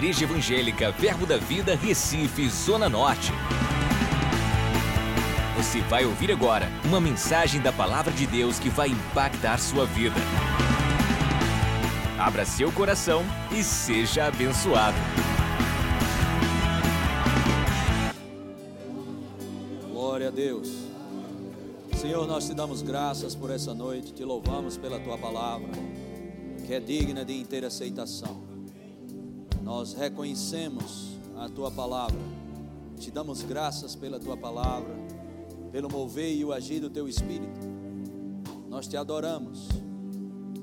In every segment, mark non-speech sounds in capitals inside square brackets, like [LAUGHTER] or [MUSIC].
Igreja Evangélica Verbo da Vida, Recife, Zona Norte. Você vai ouvir agora uma mensagem da Palavra de Deus que vai impactar sua vida. Abra seu coração e seja abençoado. Glória a Deus. Senhor, nós te damos graças por essa noite, te louvamos pela tua palavra, que é digna de inteira aceitação. Nós reconhecemos a tua palavra, te damos graças pela tua palavra, pelo mover e o agir do teu espírito. Nós te adoramos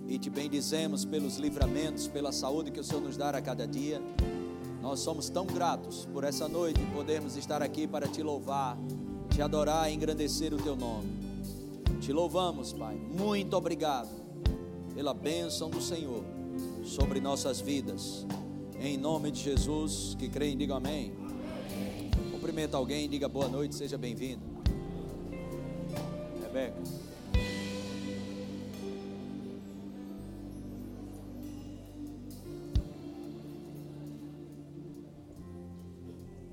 e te bendizemos pelos livramentos, pela saúde que o Senhor nos dá a cada dia. Nós somos tão gratos por essa noite podermos estar aqui para te louvar, te adorar e engrandecer o teu nome. Te louvamos, Pai. Muito obrigado pela bênção do Senhor sobre nossas vidas. Em nome de Jesus, que creem, diga amém. Cumprimenta alguém, diga boa noite, seja bem-vindo. Rebeca.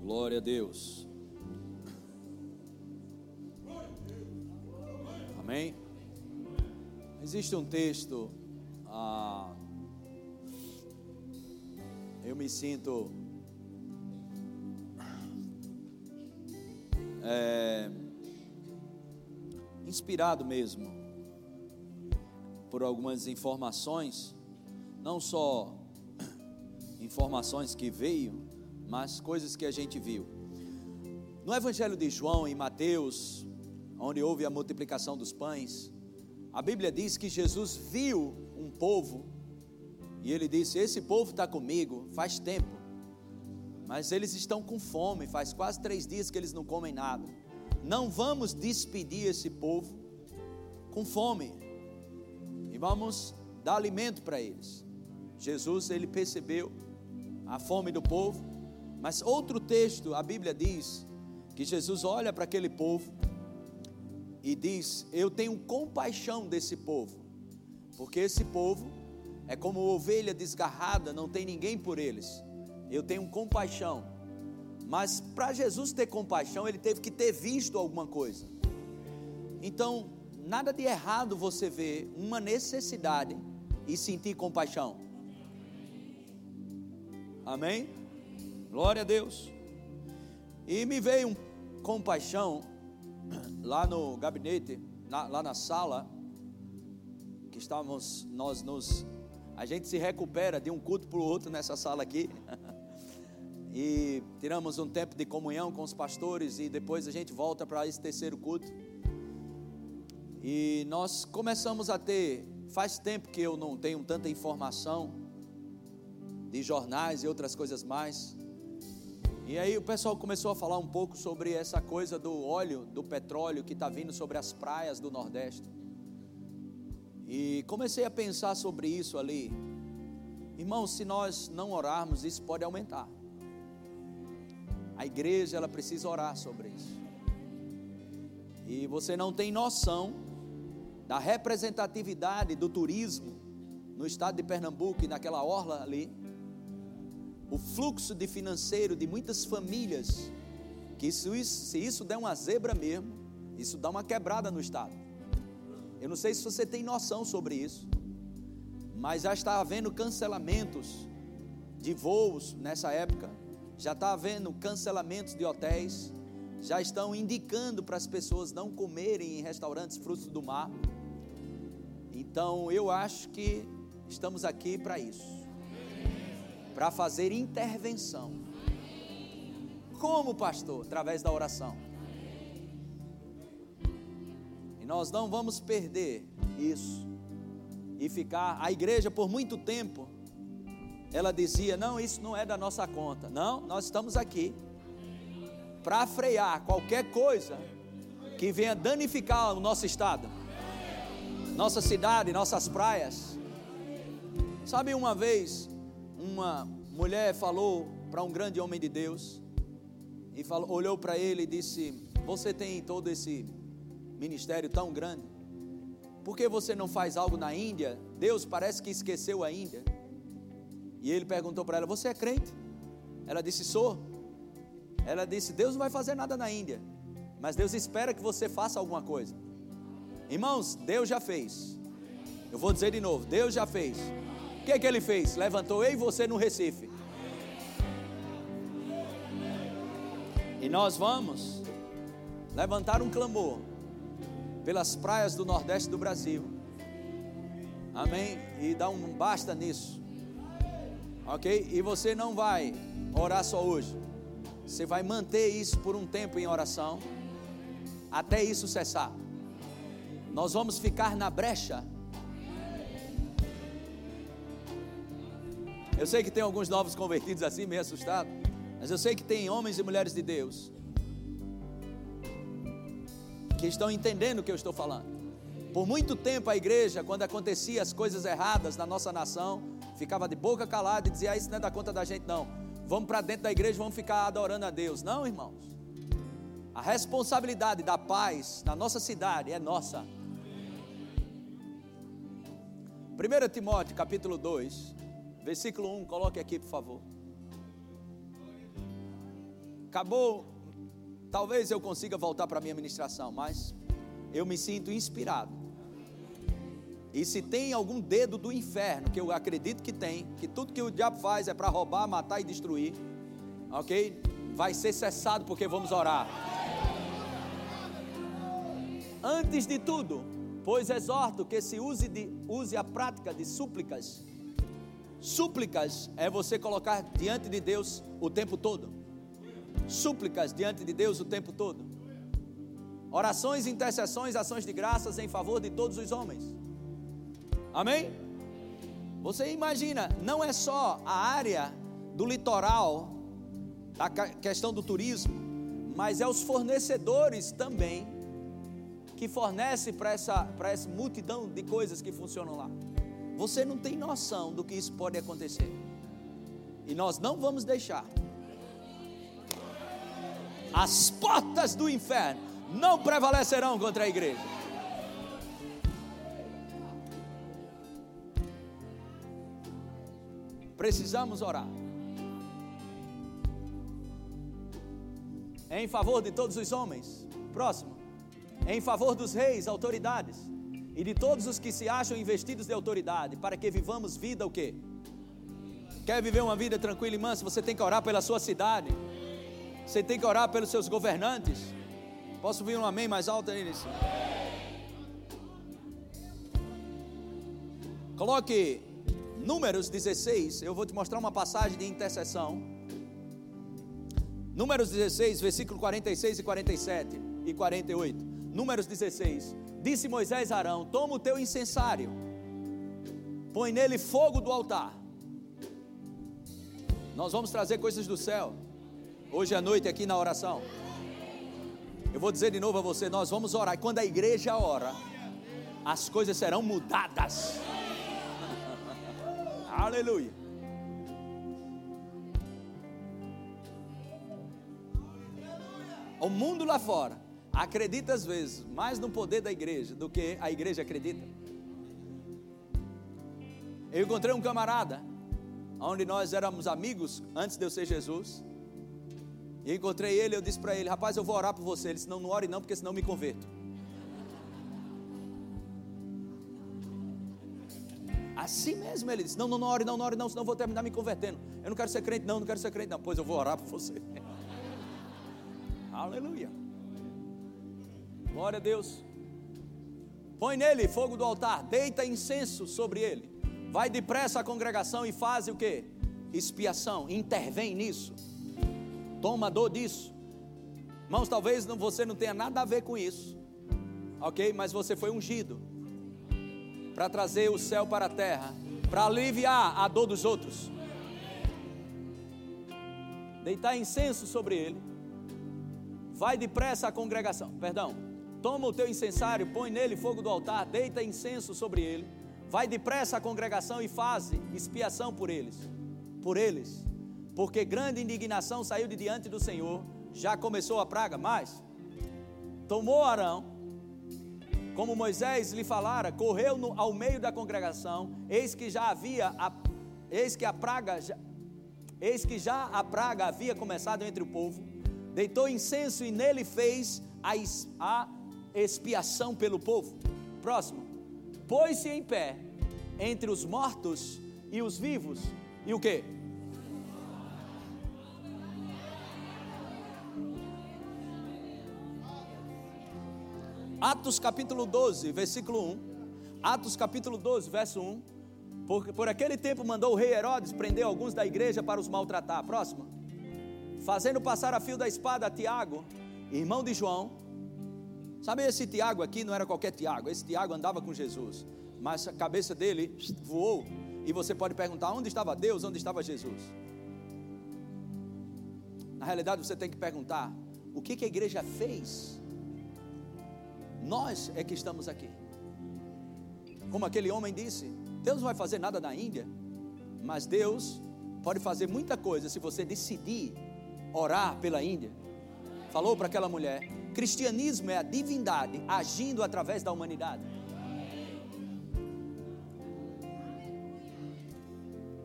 Glória a Deus. Amém? Existe um texto, me sinto é, inspirado mesmo por algumas informações, não só informações que veio, mas coisas que a gente viu. No Evangelho de João, em Mateus, onde houve a multiplicação dos pães, a Bíblia diz que Jesus viu um povo e ele disse: Esse povo está comigo faz tempo, mas eles estão com fome, faz quase três dias que eles não comem nada. Não vamos despedir esse povo com fome e vamos dar alimento para eles. Jesus, ele percebeu a fome do povo, mas outro texto, a Bíblia diz que Jesus olha para aquele povo e diz: Eu tenho compaixão desse povo, porque esse povo é como ovelha desgarrada, não tem ninguém por eles. Eu tenho compaixão. Mas para Jesus ter compaixão, ele teve que ter visto alguma coisa. Então, nada de errado você ver uma necessidade e sentir compaixão. Amém? Glória a Deus. E me veio um compaixão [CLEARS THROAT] lá no gabinete, na, lá na sala, que estávamos, nós nos, a gente se recupera de um culto para o outro nessa sala aqui, [LAUGHS] e tiramos um tempo de comunhão com os pastores, e depois a gente volta para esse terceiro culto, e nós começamos a ter, faz tempo que eu não tenho tanta informação, de jornais e outras coisas mais, e aí o pessoal começou a falar um pouco sobre essa coisa do óleo, do petróleo que está vindo sobre as praias do Nordeste. E comecei a pensar sobre isso ali. Irmãos, se nós não orarmos, isso pode aumentar. A igreja ela precisa orar sobre isso. E você não tem noção da representatividade do turismo no estado de Pernambuco e naquela orla ali o fluxo de financeiro de muitas famílias, que isso, isso, se isso der uma zebra mesmo, isso dá uma quebrada no Estado. Eu não sei se você tem noção sobre isso, mas já está havendo cancelamentos de voos nessa época, já está havendo cancelamentos de hotéis, já estão indicando para as pessoas não comerem em restaurantes frutos do mar. Então eu acho que estamos aqui para isso para fazer intervenção. Como, pastor? Através da oração. Nós não vamos perder isso e ficar. A igreja, por muito tempo, ela dizia: não, isso não é da nossa conta. Não, nós estamos aqui para frear qualquer coisa que venha danificar o nosso estado, nossa cidade, nossas praias. Sabe, uma vez uma mulher falou para um grande homem de Deus e falou, olhou para ele e disse: Você tem todo esse ministério tão grande, por que você não faz algo na Índia? Deus parece que esqueceu a Índia. E ele perguntou para ela: Você é crente? Ela disse: Sou. Ela disse: Deus não vai fazer nada na Índia, mas Deus espera que você faça alguma coisa. Irmãos, Deus já fez. Eu vou dizer de novo: Deus já fez. O que, é que ele fez? Levantou eu e você no Recife. E nós vamos levantar um clamor pelas praias do Nordeste do Brasil. Amém? E dar um basta nisso. Ok? E você não vai orar só hoje. Você vai manter isso por um tempo em oração, até isso cessar. Nós vamos ficar na brecha. Eu sei que tem alguns novos convertidos assim, meio assustados, mas eu sei que tem homens e mulheres de Deus que estão entendendo o que eu estou falando. Por muito tempo a igreja, quando acontecia as coisas erradas na nossa nação, ficava de boca calada e dizia: ah, Isso não é da conta da gente, não. Vamos para dentro da igreja, vamos ficar adorando a Deus. Não, irmãos. A responsabilidade da paz na nossa cidade é nossa. 1 Timóteo capítulo 2, versículo 1, coloque aqui, por favor. Acabou Talvez eu consiga voltar para a minha ministração, mas eu me sinto inspirado. E se tem algum dedo do inferno, que eu acredito que tem, que tudo que o diabo faz é para roubar, matar e destruir, ok? Vai ser cessado porque vamos orar. Antes de tudo, pois exorto que se use, de, use a prática de súplicas. Súplicas é você colocar diante de Deus o tempo todo súplicas diante de Deus o tempo todo. Orações, intercessões, ações de graças em favor de todos os homens. Amém? Você imagina, não é só a área do litoral, a questão do turismo, mas é os fornecedores também que fornece para essa, para essa multidão de coisas que funcionam lá. Você não tem noção do que isso pode acontecer. E nós não vamos deixar as portas do inferno não prevalecerão contra a igreja. Precisamos orar. Em favor de todos os homens. Próximo. Em favor dos reis, autoridades. E de todos os que se acham investidos de autoridade. Para que vivamos vida o quê? Quer viver uma vida tranquila e mansa? Você tem que orar pela sua cidade. Você tem que orar pelos seus governantes. Posso ouvir um amém mais alto aí nesse? Coloque Números 16. Eu vou te mostrar uma passagem de intercessão. Números 16, versículo 46 e 47 e 48. Números 16. Disse Moisés a Arão: Toma o teu incensário, põe nele fogo do altar. Nós vamos trazer coisas do céu hoje à noite aqui na oração. Eu vou dizer de novo a você: nós vamos orar. E quando a igreja ora, as coisas serão mudadas. [LAUGHS] Aleluia. O mundo lá fora acredita às vezes mais no poder da igreja do que a igreja acredita. Eu encontrei um camarada, onde nós éramos amigos antes de eu ser Jesus. E encontrei ele, eu disse para ele, rapaz, eu vou orar por você. Ele disse, não, não ore não, porque senão eu me converto. Assim mesmo ele disse, não, não, não ore não, não ore não, senão eu vou terminar me convertendo. Eu não quero ser crente não, não quero ser crente não. Pois eu vou orar por você. [LAUGHS] Aleluia. Glória a Deus. Põe nele fogo do altar, deita incenso sobre ele. Vai depressa à congregação e faz o que? Expiação, intervém nisso toma dor disso. Irmãos, talvez você não tenha nada a ver com isso, ok? Mas você foi ungido para trazer o céu para a terra, para aliviar a dor dos outros. Deitar incenso sobre ele, vai depressa à congregação, perdão, toma o teu incensário, põe nele fogo do altar, deita incenso sobre ele, vai depressa à congregação e faz expiação por eles, por eles porque grande indignação saiu de diante do Senhor, já começou a praga, mas tomou Arão, como Moisés lhe falara, correu no, ao meio da congregação, eis que já havia, a, eis que a praga, já, Eis que já a praga havia começado entre o povo, deitou incenso e nele fez a, a expiação pelo povo. Próximo. Pôs-se em pé entre os mortos e os vivos. E o que? Atos capítulo 12, versículo 1. Atos capítulo 12, verso 1. Por, por aquele tempo mandou o rei Herodes prender alguns da igreja para os maltratar. Próximo. Fazendo passar a fio da espada a Tiago, irmão de João. Sabe esse Tiago aqui não era qualquer Tiago, esse Tiago andava com Jesus, mas a cabeça dele voou. E você pode perguntar: onde estava Deus, onde estava Jesus? Na realidade, você tem que perguntar: o que, que a igreja fez nós é que estamos aqui. Como aquele homem disse: Deus não vai fazer nada na Índia, mas Deus pode fazer muita coisa se você decidir orar pela Índia. Falou para aquela mulher: cristianismo é a divindade agindo através da humanidade.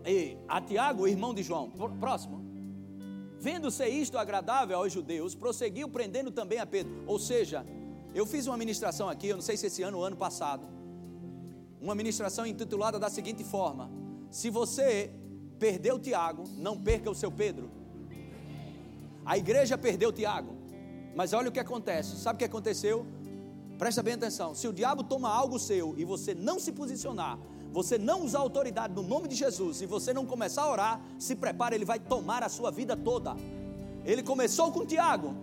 E a Tiago, irmão de João, próximo. Vendo ser isto agradável aos judeus, prosseguiu prendendo também a Pedro. Ou seja, eu fiz uma ministração aqui, eu não sei se esse ano ou ano passado. Uma ministração intitulada da seguinte forma: Se você perdeu Tiago, não perca o seu Pedro. A igreja perdeu Tiago, mas olha o que acontece. Sabe o que aconteceu? Presta bem atenção. Se o diabo toma algo seu e você não se posicionar, você não usar autoridade no nome de Jesus e você não começar a orar, se prepare, ele vai tomar a sua vida toda. Ele começou com Tiago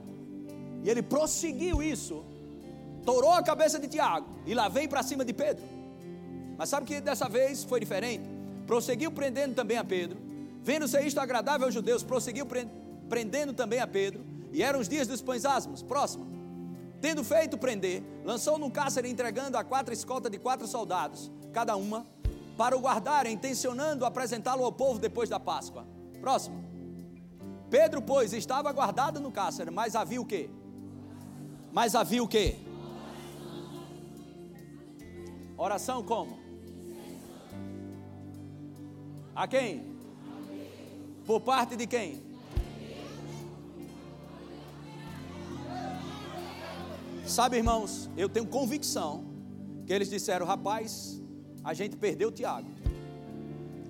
e ele prosseguiu isso torou a cabeça de Tiago e lá vem para cima de Pedro. Mas sabe que dessa vez foi diferente? Prosseguiu prendendo também a Pedro. Vendo ser isto agradável aos judeus, prosseguiu prendendo também a Pedro. E eram os dias dos pães asmos. Próximo. Tendo feito prender, lançou no cárcere entregando a quatro escoltas de quatro soldados, cada uma, para o guardarem, intencionando apresentá-lo ao povo depois da Páscoa. Próximo. Pedro, pois, estava guardado no cárcere, mas havia o quê? Mas havia o quê? Oração como? A quem? Por parte de quem? Sabe, irmãos, eu tenho convicção que eles disseram: rapaz, a gente perdeu o Tiago,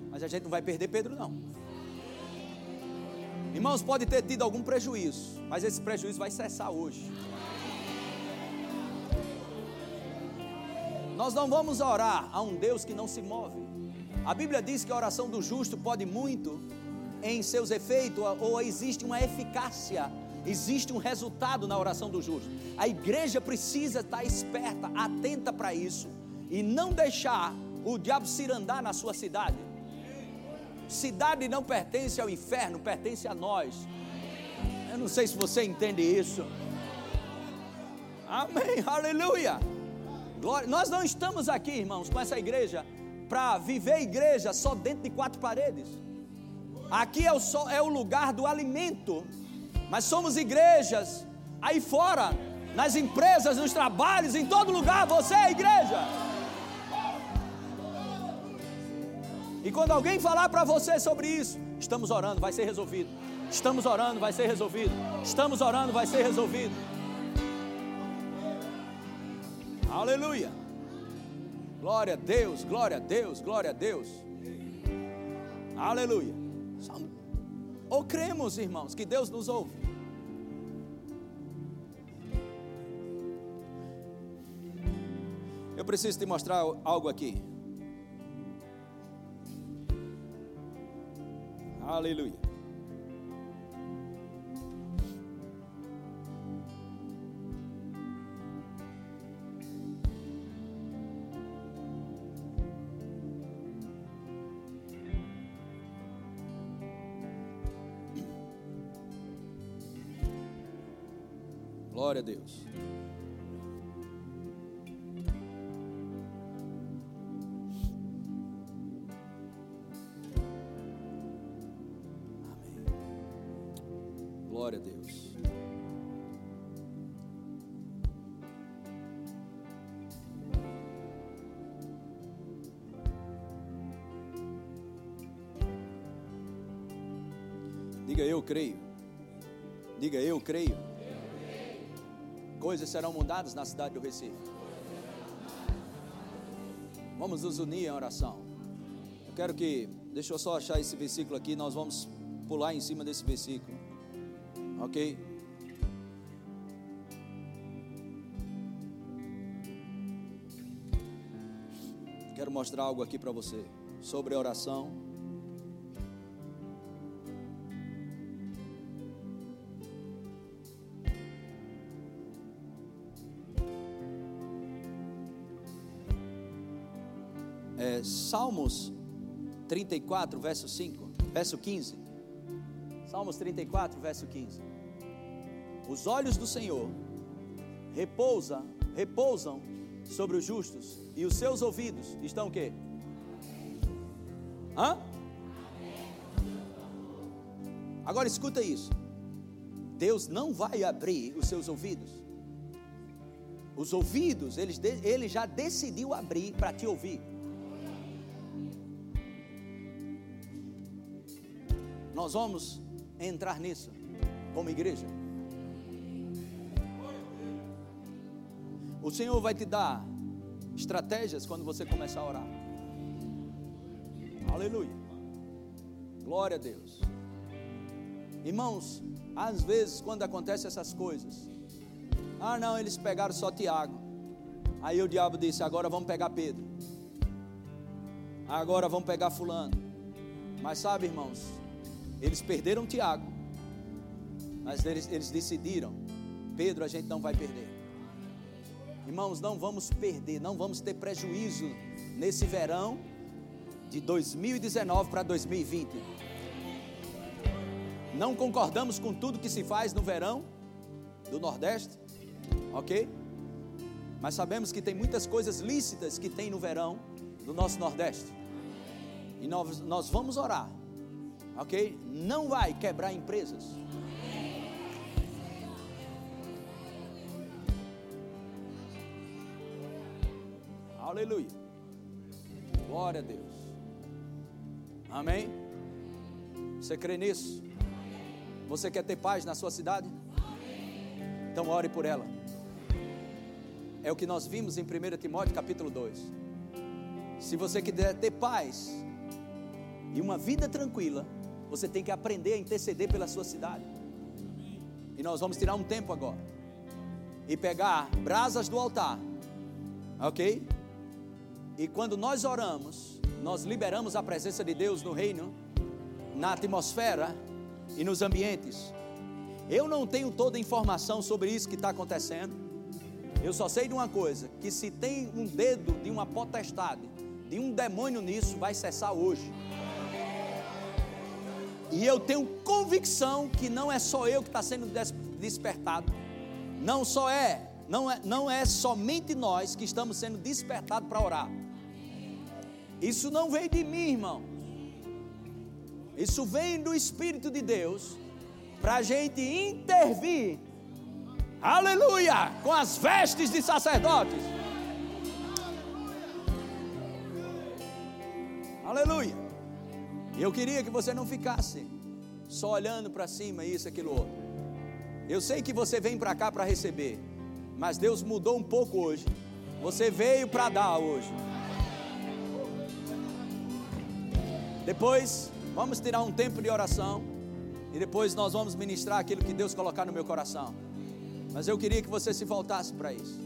mas a gente não vai perder Pedro, não. Irmãos, pode ter tido algum prejuízo, mas esse prejuízo vai cessar hoje. Nós não vamos orar a um Deus que não se move. A Bíblia diz que a oração do justo pode muito em seus efeitos, ou existe uma eficácia, existe um resultado na oração do justo. A igreja precisa estar esperta, atenta para isso e não deixar o diabo cirandar na sua cidade. Cidade não pertence ao inferno, pertence a nós. Eu não sei se você entende isso. Amém, aleluia. Glória. Nós não estamos aqui, irmãos, com essa igreja para viver igreja só dentro de quatro paredes. Aqui é o, é o lugar do alimento, mas somos igrejas aí fora, nas empresas, nos trabalhos, em todo lugar. Você é igreja. E quando alguém falar para você sobre isso, estamos orando, vai ser resolvido. Estamos orando, vai ser resolvido. Estamos orando, vai ser resolvido. Aleluia. Glória a Deus, glória a Deus, glória a Deus. Aleluia. Ou cremos, irmãos, que Deus nos ouve. Eu preciso te mostrar algo aqui. Aleluia. Glória a Deus. Coisas serão mudadas na cidade do Recife. Vamos nos unir em oração. Eu quero que, deixa eu só achar esse versículo aqui, nós vamos pular em cima desse versículo. Ok? Quero mostrar algo aqui para você sobre oração. É, Salmos 34, verso 5, verso 15. Salmos 34, verso 15. Os olhos do Senhor repousam, repousam sobre os justos e os seus ouvidos estão o quê? Hã? Agora escuta isso. Deus não vai abrir os seus ouvidos. Os ouvidos, ele, ele já decidiu abrir para te ouvir. Nós vamos entrar nisso como igreja. O Senhor vai te dar estratégias quando você começar a orar. Aleluia. Glória a Deus. Irmãos, às vezes quando acontecem essas coisas, ah não, eles pegaram só Tiago. Aí o diabo disse: agora vamos pegar Pedro. Agora vamos pegar Fulano. Mas sabe, irmãos, eles perderam Tiago, mas eles, eles decidiram: Pedro, a gente não vai perder. Irmãos, não vamos perder, não vamos ter prejuízo nesse verão de 2019 para 2020. Não concordamos com tudo que se faz no verão do Nordeste, ok? Mas sabemos que tem muitas coisas lícitas que tem no verão do nosso Nordeste. E nós, nós vamos orar ok? Não vai quebrar empresas. Aleluia. Glória a Deus. Amém? Você crê nisso? Você quer ter paz na sua cidade? Então ore por ela. É o que nós vimos em 1 Timóteo capítulo 2. Se você quiser ter paz e uma vida tranquila, você tem que aprender a interceder pela sua cidade. E nós vamos tirar um tempo agora. E pegar brasas do altar. Ok? E quando nós oramos, nós liberamos a presença de Deus no reino, na atmosfera e nos ambientes. Eu não tenho toda a informação sobre isso que está acontecendo. Eu só sei de uma coisa: que se tem um dedo de uma potestade, de um demônio nisso, vai cessar hoje. E eu tenho convicção que não é só eu que está sendo despertado. Não só é, não é, não é somente nós que estamos sendo despertados para orar. Isso não vem de mim, irmão. Isso vem do Espírito de Deus para a gente intervir. Aleluia! Com as vestes de sacerdotes. Aleluia! Eu queria que você não ficasse só olhando para cima, isso, aquilo outro. Eu sei que você vem para cá para receber, mas Deus mudou um pouco hoje. Você veio para dar hoje. Depois, vamos tirar um tempo de oração. E depois nós vamos ministrar aquilo que Deus colocar no meu coração. Mas eu queria que você se voltasse para isso.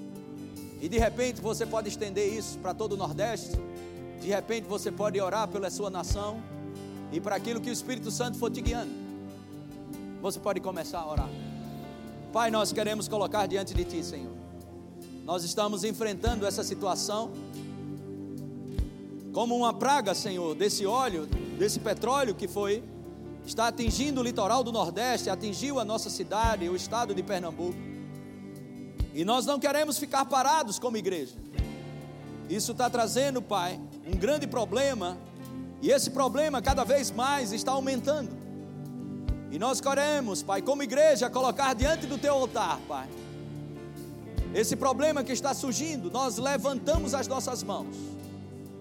E de repente você pode estender isso para todo o Nordeste. De repente você pode orar pela sua nação e para aquilo que o Espírito Santo for te guiando. Você pode começar a orar. Pai, nós queremos colocar diante de Ti, Senhor. Nós estamos enfrentando essa situação como uma praga, Senhor, desse óleo, desse petróleo que foi, está atingindo o litoral do Nordeste, atingiu a nossa cidade, o estado de Pernambuco. E nós não queremos ficar parados como igreja. Isso está trazendo, Pai, um grande problema e esse problema cada vez mais está aumentando. E nós queremos, Pai, como igreja, colocar diante do teu altar, Pai. Esse problema que está surgindo, nós levantamos as nossas mãos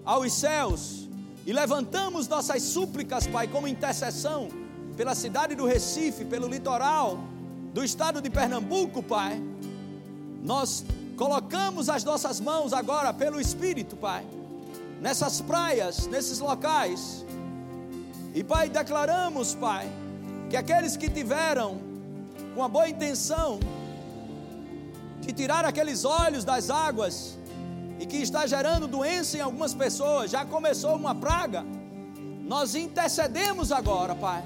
aos céus e levantamos nossas súplicas, Pai, como intercessão pela cidade do Recife, pelo litoral do estado de Pernambuco, Pai. Nós colocamos as nossas mãos agora pelo Espírito, Pai, nessas praias, nesses locais. E, Pai, declaramos, Pai, que aqueles que tiveram com a boa intenção de tirar aqueles olhos das águas e que está gerando doença em algumas pessoas, já começou uma praga. Nós intercedemos agora, Pai,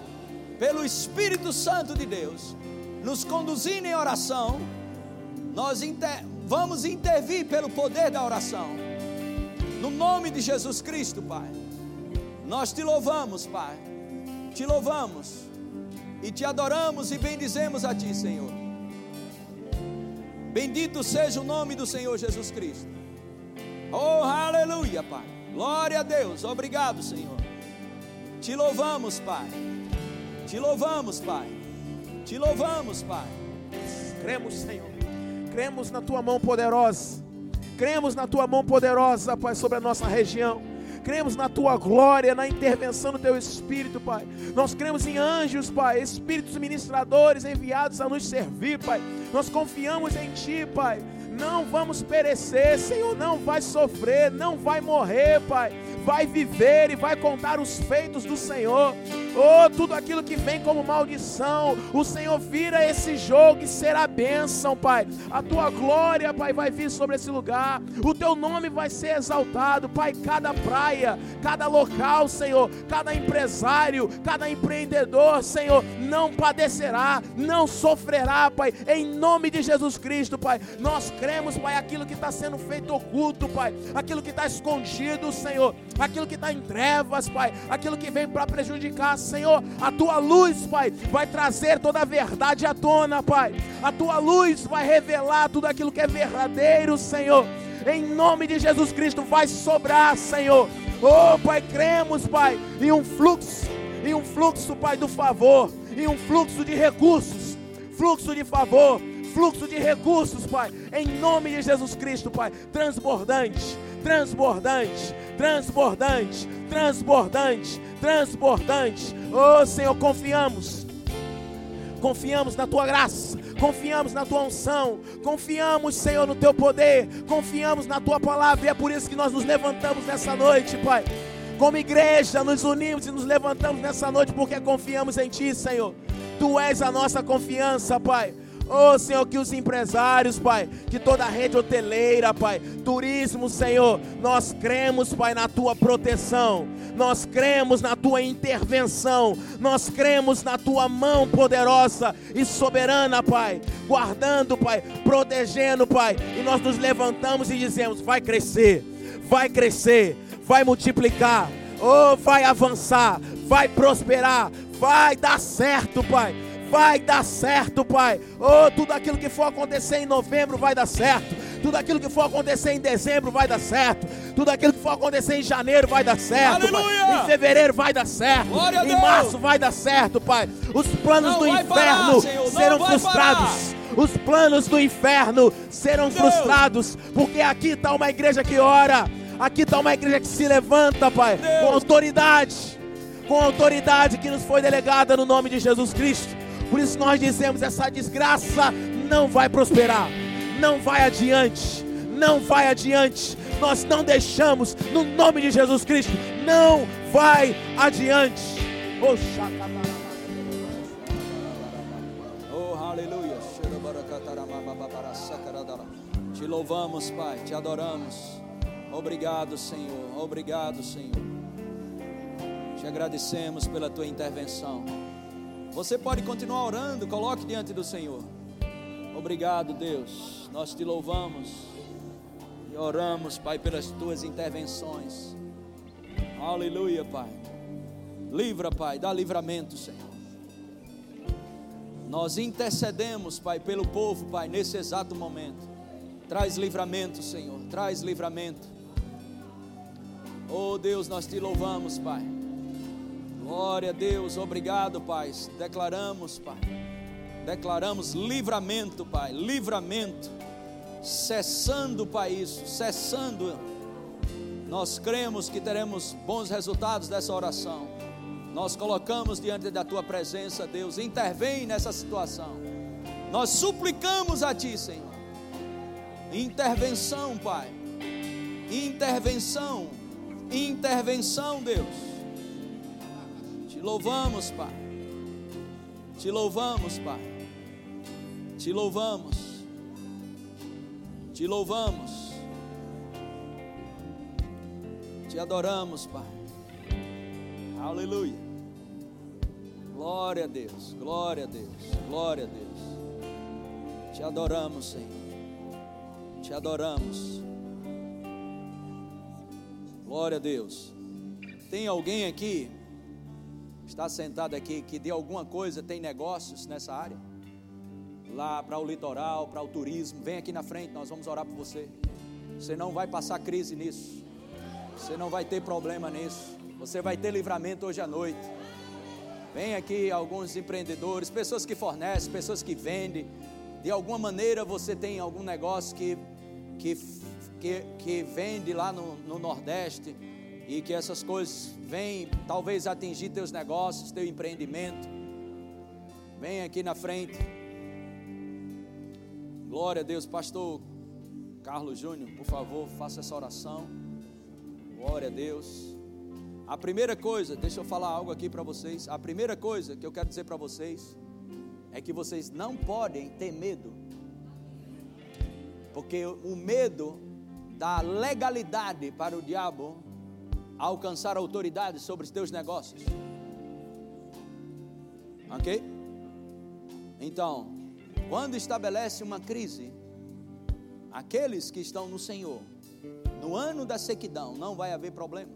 pelo Espírito Santo de Deus, nos conduzindo em oração. Nós inter... vamos intervir pelo poder da oração. No nome de Jesus Cristo, Pai. Nós te louvamos, Pai. Te louvamos e te adoramos e bendizemos a ti, Senhor. Bendito seja o nome do Senhor Jesus Cristo. Oh, aleluia, Pai. Glória a Deus. Obrigado, Senhor. Te louvamos, Pai. Te louvamos, Pai. Te louvamos, Pai. Cremos, Senhor. Cremos na tua mão poderosa. Cremos na tua mão poderosa, Pai, sobre a nossa região. Cremos na tua glória, na intervenção do teu Espírito, Pai. Nós cremos em anjos, Pai, espíritos ministradores enviados a nos servir, Pai. Nós confiamos em Ti, Pai não vamos perecer, Senhor, não vai sofrer, não vai morrer, Pai, vai viver e vai contar os feitos do Senhor. Oh, tudo aquilo que vem como maldição, o Senhor vira esse jogo e será bênção, Pai. A tua glória, Pai, vai vir sobre esse lugar. O teu nome vai ser exaltado, Pai. Cada praia, cada local, Senhor, cada empresário, cada empreendedor, Senhor, não padecerá, não sofrerá, Pai. Em nome de Jesus Cristo, Pai. Nós cremos, Pai, aquilo que está sendo feito oculto, Pai. Aquilo que está escondido, Senhor. Aquilo que está em trevas, Pai. Aquilo que vem para prejudicar, Senhor, a tua luz, Pai, vai trazer toda a verdade à tona, Pai. A tua luz vai revelar tudo aquilo que é verdadeiro, Senhor. Em nome de Jesus Cristo, vai sobrar, Senhor. Oh, Pai, cremos, Pai, em um fluxo, em um fluxo, Pai, do favor, em um fluxo de recursos, fluxo de favor, fluxo de recursos, Pai, em nome de Jesus Cristo, Pai, transbordante, transbordante, transbordante, transbordante, transbordante. Oh Senhor, confiamos, confiamos na tua graça, confiamos na tua unção, confiamos, Senhor, no teu poder, confiamos na tua palavra, e é por isso que nós nos levantamos nessa noite, Pai. Como igreja, nos unimos e nos levantamos nessa noite porque confiamos em Ti, Senhor. Tu és a nossa confiança, Pai. Oh Senhor, que os empresários, Pai, que toda a rede hoteleira, Pai, turismo, Senhor, nós cremos, Pai, na tua proteção, nós cremos na tua intervenção, nós cremos na tua mão poderosa e soberana, Pai, guardando, Pai, protegendo, Pai, e nós nos levantamos e dizemos: vai crescer, vai crescer, vai multiplicar, oh, vai avançar, vai prosperar, vai dar certo, Pai vai dar certo, Pai. Oh, tudo aquilo que for acontecer em novembro vai dar certo. Tudo aquilo que for acontecer em dezembro vai dar certo. Tudo aquilo que for acontecer em janeiro vai dar certo. Em fevereiro vai dar certo. Em março vai dar certo, Pai. Os planos Não do inferno parar, serão frustrados. Parar. Os planos do inferno serão Deus. frustrados. Porque aqui está uma igreja que ora. Aqui está uma igreja que se levanta, Pai, Deus. com autoridade. Com autoridade que nos foi delegada no nome de Jesus Cristo. Por isso nós dizemos: essa desgraça não vai prosperar, não vai adiante, não vai adiante. Nós não deixamos, no nome de Jesus Cristo, não vai adiante. Oh. Te louvamos, Pai, te adoramos. Obrigado, Senhor. Obrigado, Senhor. Te agradecemos pela tua intervenção. Você pode continuar orando, coloque diante do Senhor. Obrigado, Deus. Nós te louvamos e oramos, Pai, pelas tuas intervenções. Aleluia, Pai. Livra, Pai, dá livramento, Senhor. Nós intercedemos, Pai, pelo povo, Pai, nesse exato momento. Traz livramento, Senhor. Traz livramento. Oh Deus, nós te louvamos, Pai. Glória a Deus, obrigado, Pai. Declaramos, Pai. Declaramos livramento, Pai, livramento. Cessando, Pai, isso, cessando. Nós cremos que teremos bons resultados dessa oração. Nós colocamos diante da tua presença, Deus, intervém nessa situação. Nós suplicamos a ti, Senhor. Intervenção, Pai. Intervenção. Intervenção, Deus. Louvamos, Pai. Te louvamos, Pai. Te louvamos. Te louvamos. Te adoramos, Pai. Aleluia. Glória a Deus, glória a Deus, glória a Deus. Te adoramos, Senhor. Te adoramos. Glória a Deus. Tem alguém aqui, está sentado aqui, que de alguma coisa tem negócios nessa área? Lá para o litoral, para o turismo. Vem aqui na frente, nós vamos orar por você. Você não vai passar crise nisso. Você não vai ter problema nisso. Você vai ter livramento hoje à noite. Vem aqui alguns empreendedores, pessoas que fornecem, pessoas que vendem. De alguma maneira você tem algum negócio que, que, que, que vende lá no, no Nordeste e que essas coisas vêm talvez atingir teus negócios, teu empreendimento. Vem aqui na frente. Glória a Deus, pastor Carlos Júnior, por favor, faça essa oração. Glória a Deus. A primeira coisa, deixa eu falar algo aqui para vocês. A primeira coisa que eu quero dizer para vocês é que vocês não podem ter medo. Porque o medo dá legalidade para o diabo alcançar autoridade sobre os teus negócios. Ok? Então, quando estabelece uma crise, aqueles que estão no Senhor no ano da sequidão não vai haver problema.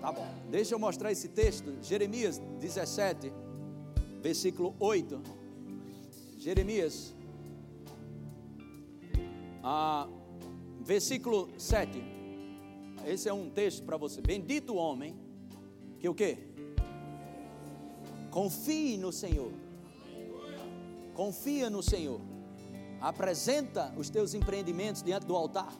Tá bom. Deixa eu mostrar esse texto, Jeremias 17, versículo 8. Jeremias, ah, versículo 7. Esse é um texto para você. Bendito o homem que o quê? Confie no Senhor. Confia no Senhor. Apresenta os teus empreendimentos diante do altar.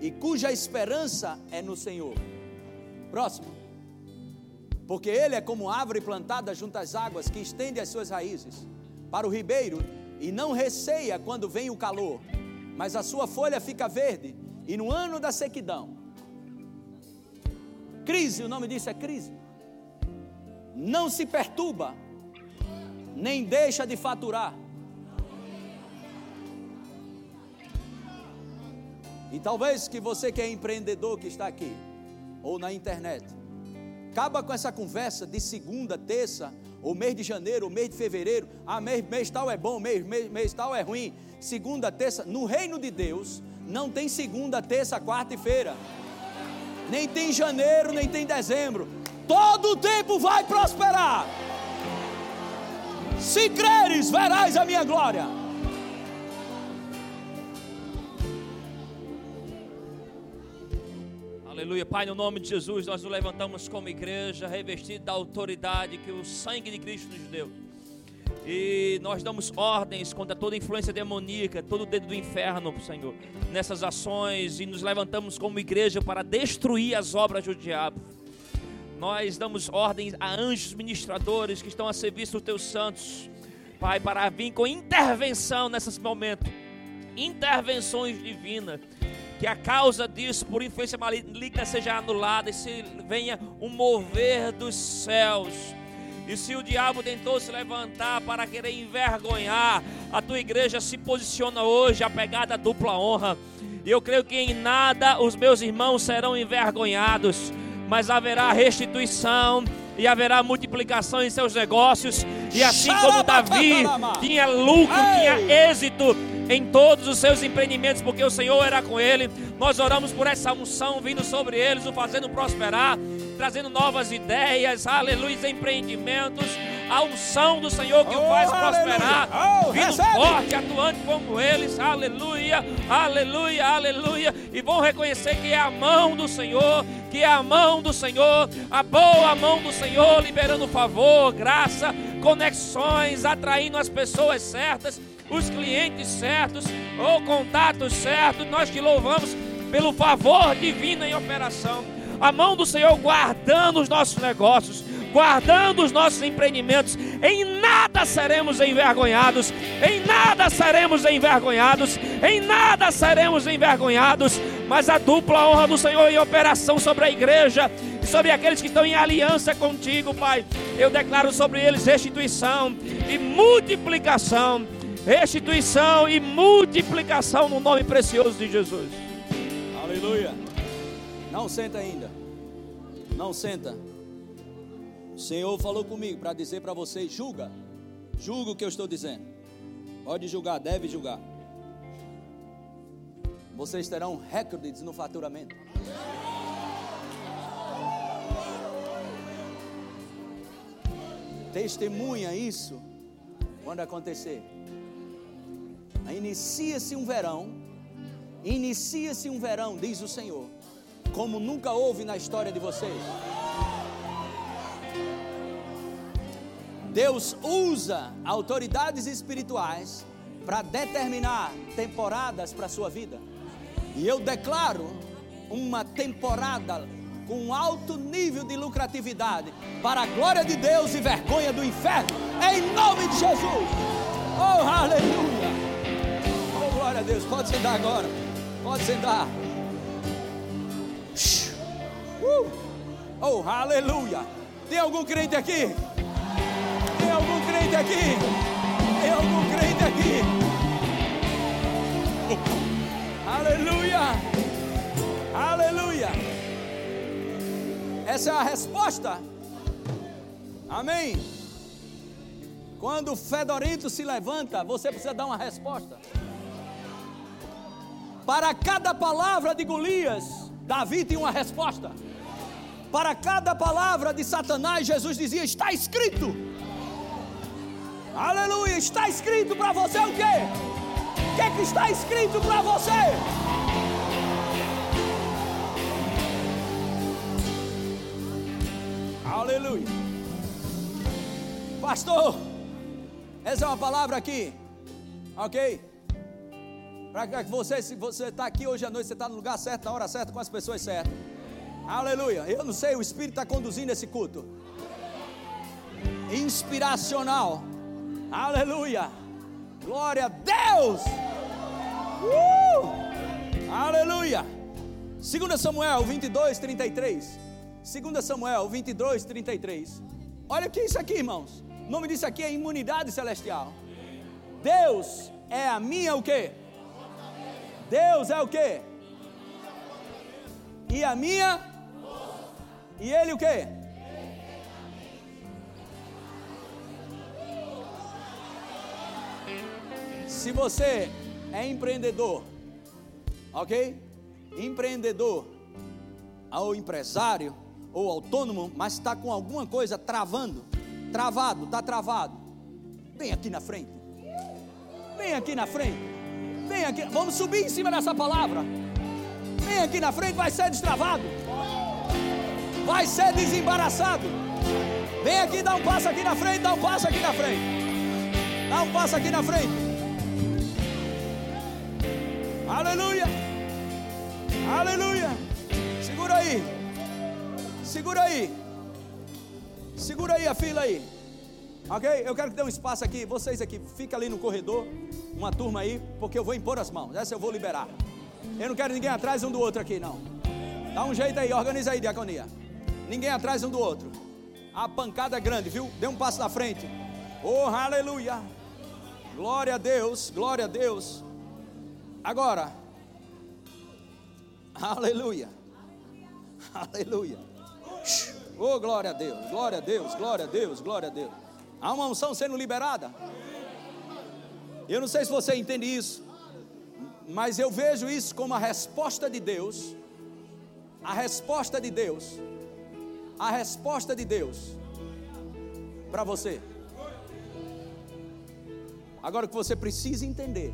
e cuja esperança é no Senhor. Próximo. Porque ele é como árvore plantada junto às águas, que estende as suas raízes para o ribeiro e não receia quando vem o calor, mas a sua folha fica verde, e no ano da sequidão, crise, o nome disso é crise, não se perturba, nem deixa de faturar. E talvez que você que é empreendedor que está aqui, ou na internet, acaba com essa conversa de segunda, terça, ou mês de janeiro, ou mês de fevereiro, ah, mês, mês tal é bom, mês, mês, mês tal é ruim, segunda, terça, no reino de Deus, não tem segunda, terça, quarta e feira, nem tem janeiro, nem tem dezembro, todo o tempo vai prosperar. Se creres, verás a minha glória. Aleluia. Pai, no nome de Jesus, nós nos levantamos como igreja, revestido da autoridade que o sangue de Cristo nos deu. E nós damos ordens contra toda influência demoníaca, todo o dedo do inferno, Senhor, nessas ações e nos levantamos como igreja para destruir as obras do diabo. Nós damos ordens a anjos ministradores que estão a serviço dos teus santos, Pai, para vir com intervenção nesses momentos intervenções divinas que a causa disso, por influência maligna, seja anulada e se venha um mover dos céus. E se o diabo tentou se levantar para querer envergonhar, a tua igreja se posiciona hoje, apegada à dupla honra. E eu creio que em nada os meus irmãos serão envergonhados, mas haverá restituição e haverá multiplicação em seus negócios. E assim como Davi tinha lucro, tinha êxito em todos os seus empreendimentos, porque o Senhor era com ele. Nós oramos por essa unção vindo sobre eles, o fazendo prosperar, trazendo novas ideias, aleluia, empreendimentos. A unção do Senhor que oh, o faz prosperar, oh, vindo recebe. forte, atuante como eles, aleluia, aleluia, aleluia. E vão reconhecer que é a mão do Senhor, que é a mão do Senhor, a boa mão do Senhor, liberando favor, graça, conexões, atraindo as pessoas certas os clientes certos, o contato certo. Nós te louvamos pelo favor divino em operação. A mão do Senhor guardando os nossos negócios, guardando os nossos empreendimentos. Em nada seremos envergonhados, em nada seremos envergonhados, em nada seremos envergonhados. Mas a dupla honra do Senhor em operação sobre a igreja e sobre aqueles que estão em aliança contigo, Pai. Eu declaro sobre eles restituição e multiplicação. Restituição e multiplicação no nome precioso de Jesus. Aleluia. Não senta ainda. Não senta. O Senhor falou comigo para dizer para vocês: julga. Julga o que eu estou dizendo. Pode julgar, deve julgar. Vocês terão recordes no faturamento. Testemunha isso quando acontecer. Inicia-se um verão, inicia-se um verão, diz o Senhor, como nunca houve na história de vocês. Deus usa autoridades espirituais para determinar temporadas para a sua vida. E eu declaro uma temporada com alto nível de lucratividade para a glória de Deus e vergonha do inferno, em nome de Jesus. Oh, aleluia! Glória a Deus. Pode sentar agora. Pode sentar. Uh. Oh, aleluia! Tem algum crente aqui? Tem algum crente aqui? Tem algum crente aqui? Aleluia! Aleluia! Essa é a resposta. Amém. Quando o fedorento se levanta, você precisa dar uma resposta. Para cada palavra de Golias, Davi tinha uma resposta. Para cada palavra de Satanás, Jesus dizia: Está escrito. Aleluia, está escrito para você o quê? O que, é que está escrito para você? Aleluia. Pastor, essa é uma palavra aqui, ok? Para que você, se você está aqui hoje à noite, você está no lugar certo, na hora certa, com as pessoas certas. Aleluia. Eu não sei, o Espírito está conduzindo esse culto. Inspiracional. Aleluia. Glória a Deus. Uh! Aleluia. 2 Samuel 22, 33. 2 Samuel 22, 33. Olha o que é isso aqui, irmãos. O nome disso aqui é imunidade celestial. Deus é a minha o quê? Deus é o quê? E a minha? E ele o quê? Se você é empreendedor, ok? Empreendedor ou empresário ou autônomo, mas está com alguma coisa travando, travado, está travado, vem aqui na frente. Vem aqui na frente. Vem aqui. Vamos subir em cima dessa palavra. Vem aqui na frente, vai ser destravado. Vai ser desembaraçado. Vem aqui, dá um passo aqui na frente, dá um passo aqui na frente. Dá um passo aqui na frente. Aleluia. Aleluia. Segura aí. Segura aí. Segura aí a fila aí. Ok? Eu quero que dê um espaço aqui. Vocês aqui, fica ali no corredor. Uma turma aí, porque eu vou impor as mãos. Essa eu vou liberar. Eu não quero ninguém atrás um do outro aqui, não. Dá um jeito aí, organiza aí, diaconia. Ninguém atrás um do outro. A pancada é grande, viu? Dê um passo na frente. Oh, aleluia. Glória a Deus, glória a Deus. Agora, [LAUGHS] aleluia, aleluia. Oh, glória a Deus, glória a Deus, glória a Deus, glória a Deus. Há uma unção sendo liberada. Eu não sei se você entende isso, mas eu vejo isso como a resposta de Deus. A resposta de Deus. A resposta de Deus para você. Agora o que você precisa entender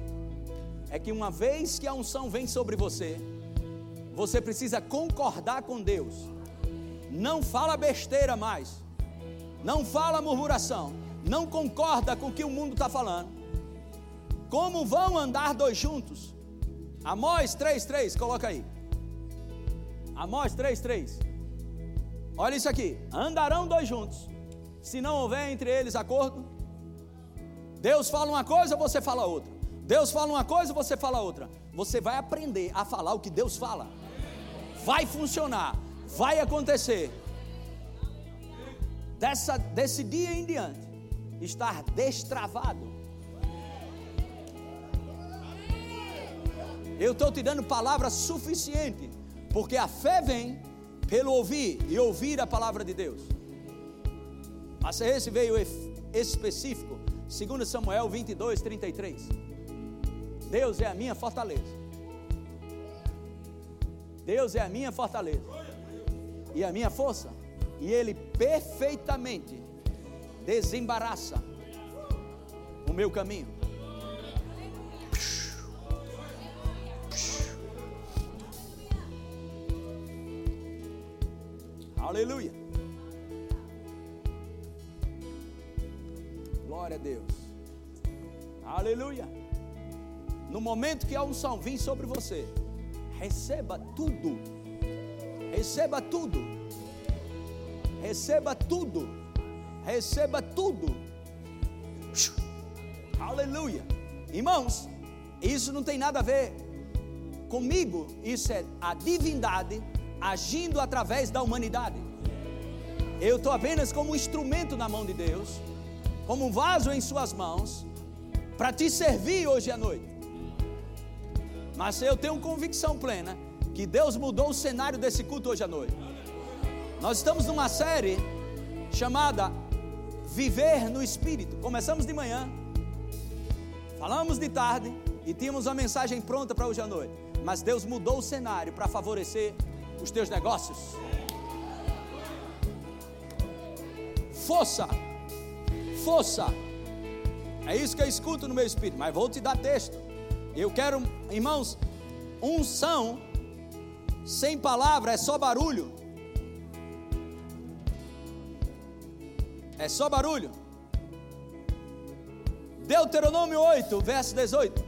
é que uma vez que a unção vem sobre você, você precisa concordar com Deus. Não fala besteira mais. Não fala murmuração. Não concorda com o que o mundo está falando. Como vão andar dois juntos? Amós 3,3, coloca aí. Amós 3, 3. Olha isso aqui. Andarão dois juntos, se não houver entre eles acordo. Deus fala uma coisa, você fala outra. Deus fala uma coisa, você fala outra. Você vai aprender a falar o que Deus fala. Vai funcionar, vai acontecer. Dessa, desse dia em diante, estar destravado. Eu estou te dando palavra suficiente, porque a fé vem pelo ouvir e ouvir a palavra de Deus. Mas esse veio específico, 2 Samuel 22, 33. Deus é a minha fortaleza. Deus é a minha fortaleza e a minha força, e Ele perfeitamente desembaraça o meu caminho. Aleluia. Glória a Deus. Aleluia. No momento que a unção vir sobre você, receba tudo. Receba tudo. Receba tudo. Receba tudo. Aleluia. Irmãos, isso não tem nada a ver comigo, isso é a divindade agindo através da humanidade. Eu estou apenas como um instrumento na mão de Deus, como um vaso em Suas mãos, para te servir hoje à noite. Mas eu tenho convicção plena que Deus mudou o cenário desse culto hoje à noite. Nós estamos numa série chamada Viver no Espírito. Começamos de manhã, falamos de tarde e tínhamos uma mensagem pronta para hoje à noite. Mas Deus mudou o cenário para favorecer os teus negócios. Força, força. É isso que eu escuto no meu espírito. Mas vou te dar texto. Eu quero, irmãos, unção sem palavra é só barulho. É só barulho. Deuteronômio 8, verso 18.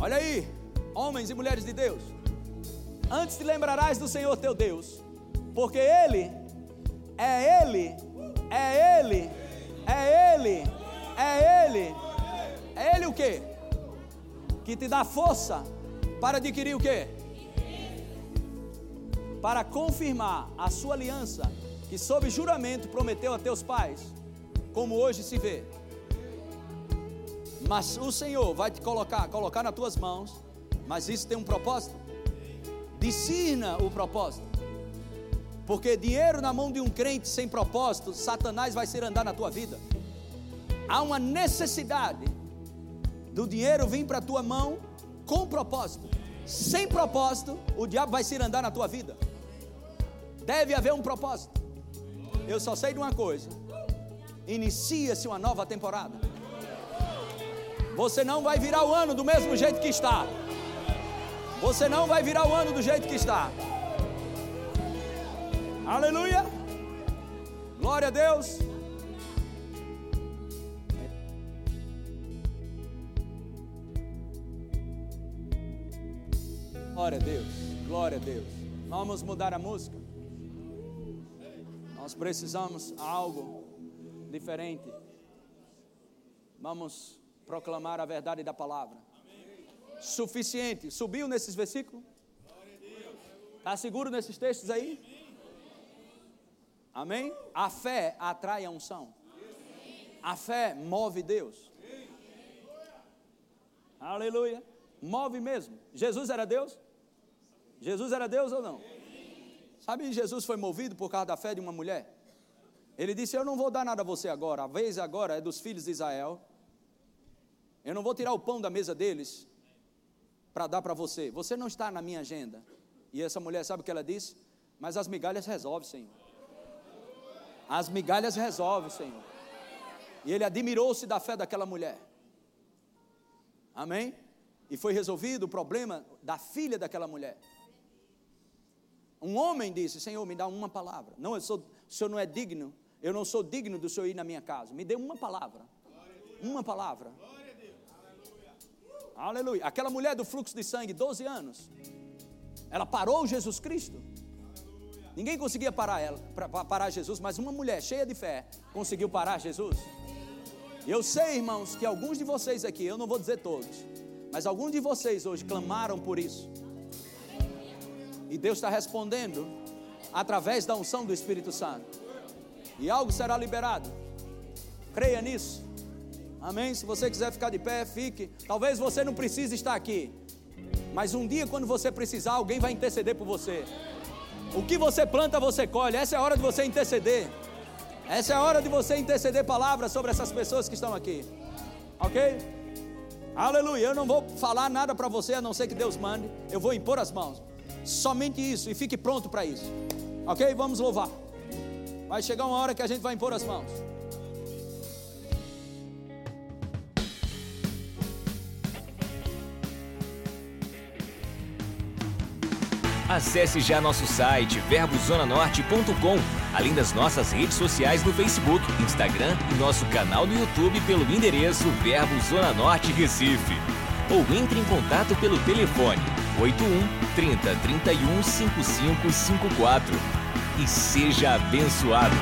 Olha aí, homens e mulheres de Deus. Antes te lembrarás do Senhor teu Deus, porque Ele, é Ele, é Ele, é Ele, é Ele, é Ele o que? Que te dá força para adquirir o que? Para confirmar a sua aliança, que sob juramento prometeu a teus pais, como hoje se vê. Mas o Senhor vai te colocar, colocar nas tuas mãos, mas isso tem um propósito. Discirna o propósito. Porque dinheiro na mão de um crente sem propósito, Satanás vai ser andar na tua vida. Há uma necessidade do dinheiro vir para a tua mão com propósito. Sem propósito, o diabo vai se andar na tua vida. Deve haver um propósito. Eu só sei de uma coisa: inicia-se uma nova temporada. Você não vai virar o ano do mesmo jeito que está. Você não vai virar o ano do jeito que está. Aleluia. Glória a Deus. Glória a Deus. Glória a Deus. Vamos mudar a música. Nós precisamos algo diferente. Vamos proclamar a verdade da palavra suficiente. Subiu nesses versículos? Está seguro nesses textos aí? Amém? A fé atrai a unção. A fé move Deus. Aleluia. Move mesmo. Jesus era Deus? Jesus era Deus ou não? Sabe, Jesus foi movido por causa da fé de uma mulher. Ele disse: Eu não vou dar nada a você agora. A vez agora é dos filhos de Israel. Eu não vou tirar o pão da mesa deles para dar para você. Você não está na minha agenda. E essa mulher sabe o que ela disse? Mas as migalhas resolve, Senhor. As migalhas resolve, Senhor. E ele admirou-se da fé daquela mulher. Amém? E foi resolvido o problema da filha daquela mulher. Um homem disse: Senhor, me dá uma palavra. Não, eu sou, o senhor não é digno. Eu não sou digno do senhor ir na minha casa. Me dê uma palavra. Uma palavra. Aleluia. Aquela mulher do fluxo de sangue, 12 anos. Ela parou Jesus Cristo. Ninguém conseguia parar ela, para parar Jesus, mas uma mulher cheia de fé conseguiu parar Jesus. E eu sei, irmãos, que alguns de vocês aqui, eu não vou dizer todos, mas alguns de vocês hoje clamaram por isso. E Deus está respondendo através da unção do Espírito Santo. E algo será liberado. Creia nisso. Amém? Se você quiser ficar de pé, fique. Talvez você não precise estar aqui. Mas um dia, quando você precisar, alguém vai interceder por você. O que você planta, você colhe. Essa é a hora de você interceder. Essa é a hora de você interceder palavras sobre essas pessoas que estão aqui. Ok? Aleluia. Eu não vou falar nada para você a não ser que Deus mande. Eu vou impor as mãos. Somente isso e fique pronto para isso. Ok? Vamos louvar. Vai chegar uma hora que a gente vai impor as mãos. Acesse já nosso site verbozonanorte.com, além das nossas redes sociais no Facebook, Instagram e nosso canal no YouTube pelo endereço Verbo Zona Norte Recife. Ou entre em contato pelo telefone 81 30 31 5554 e seja abençoado.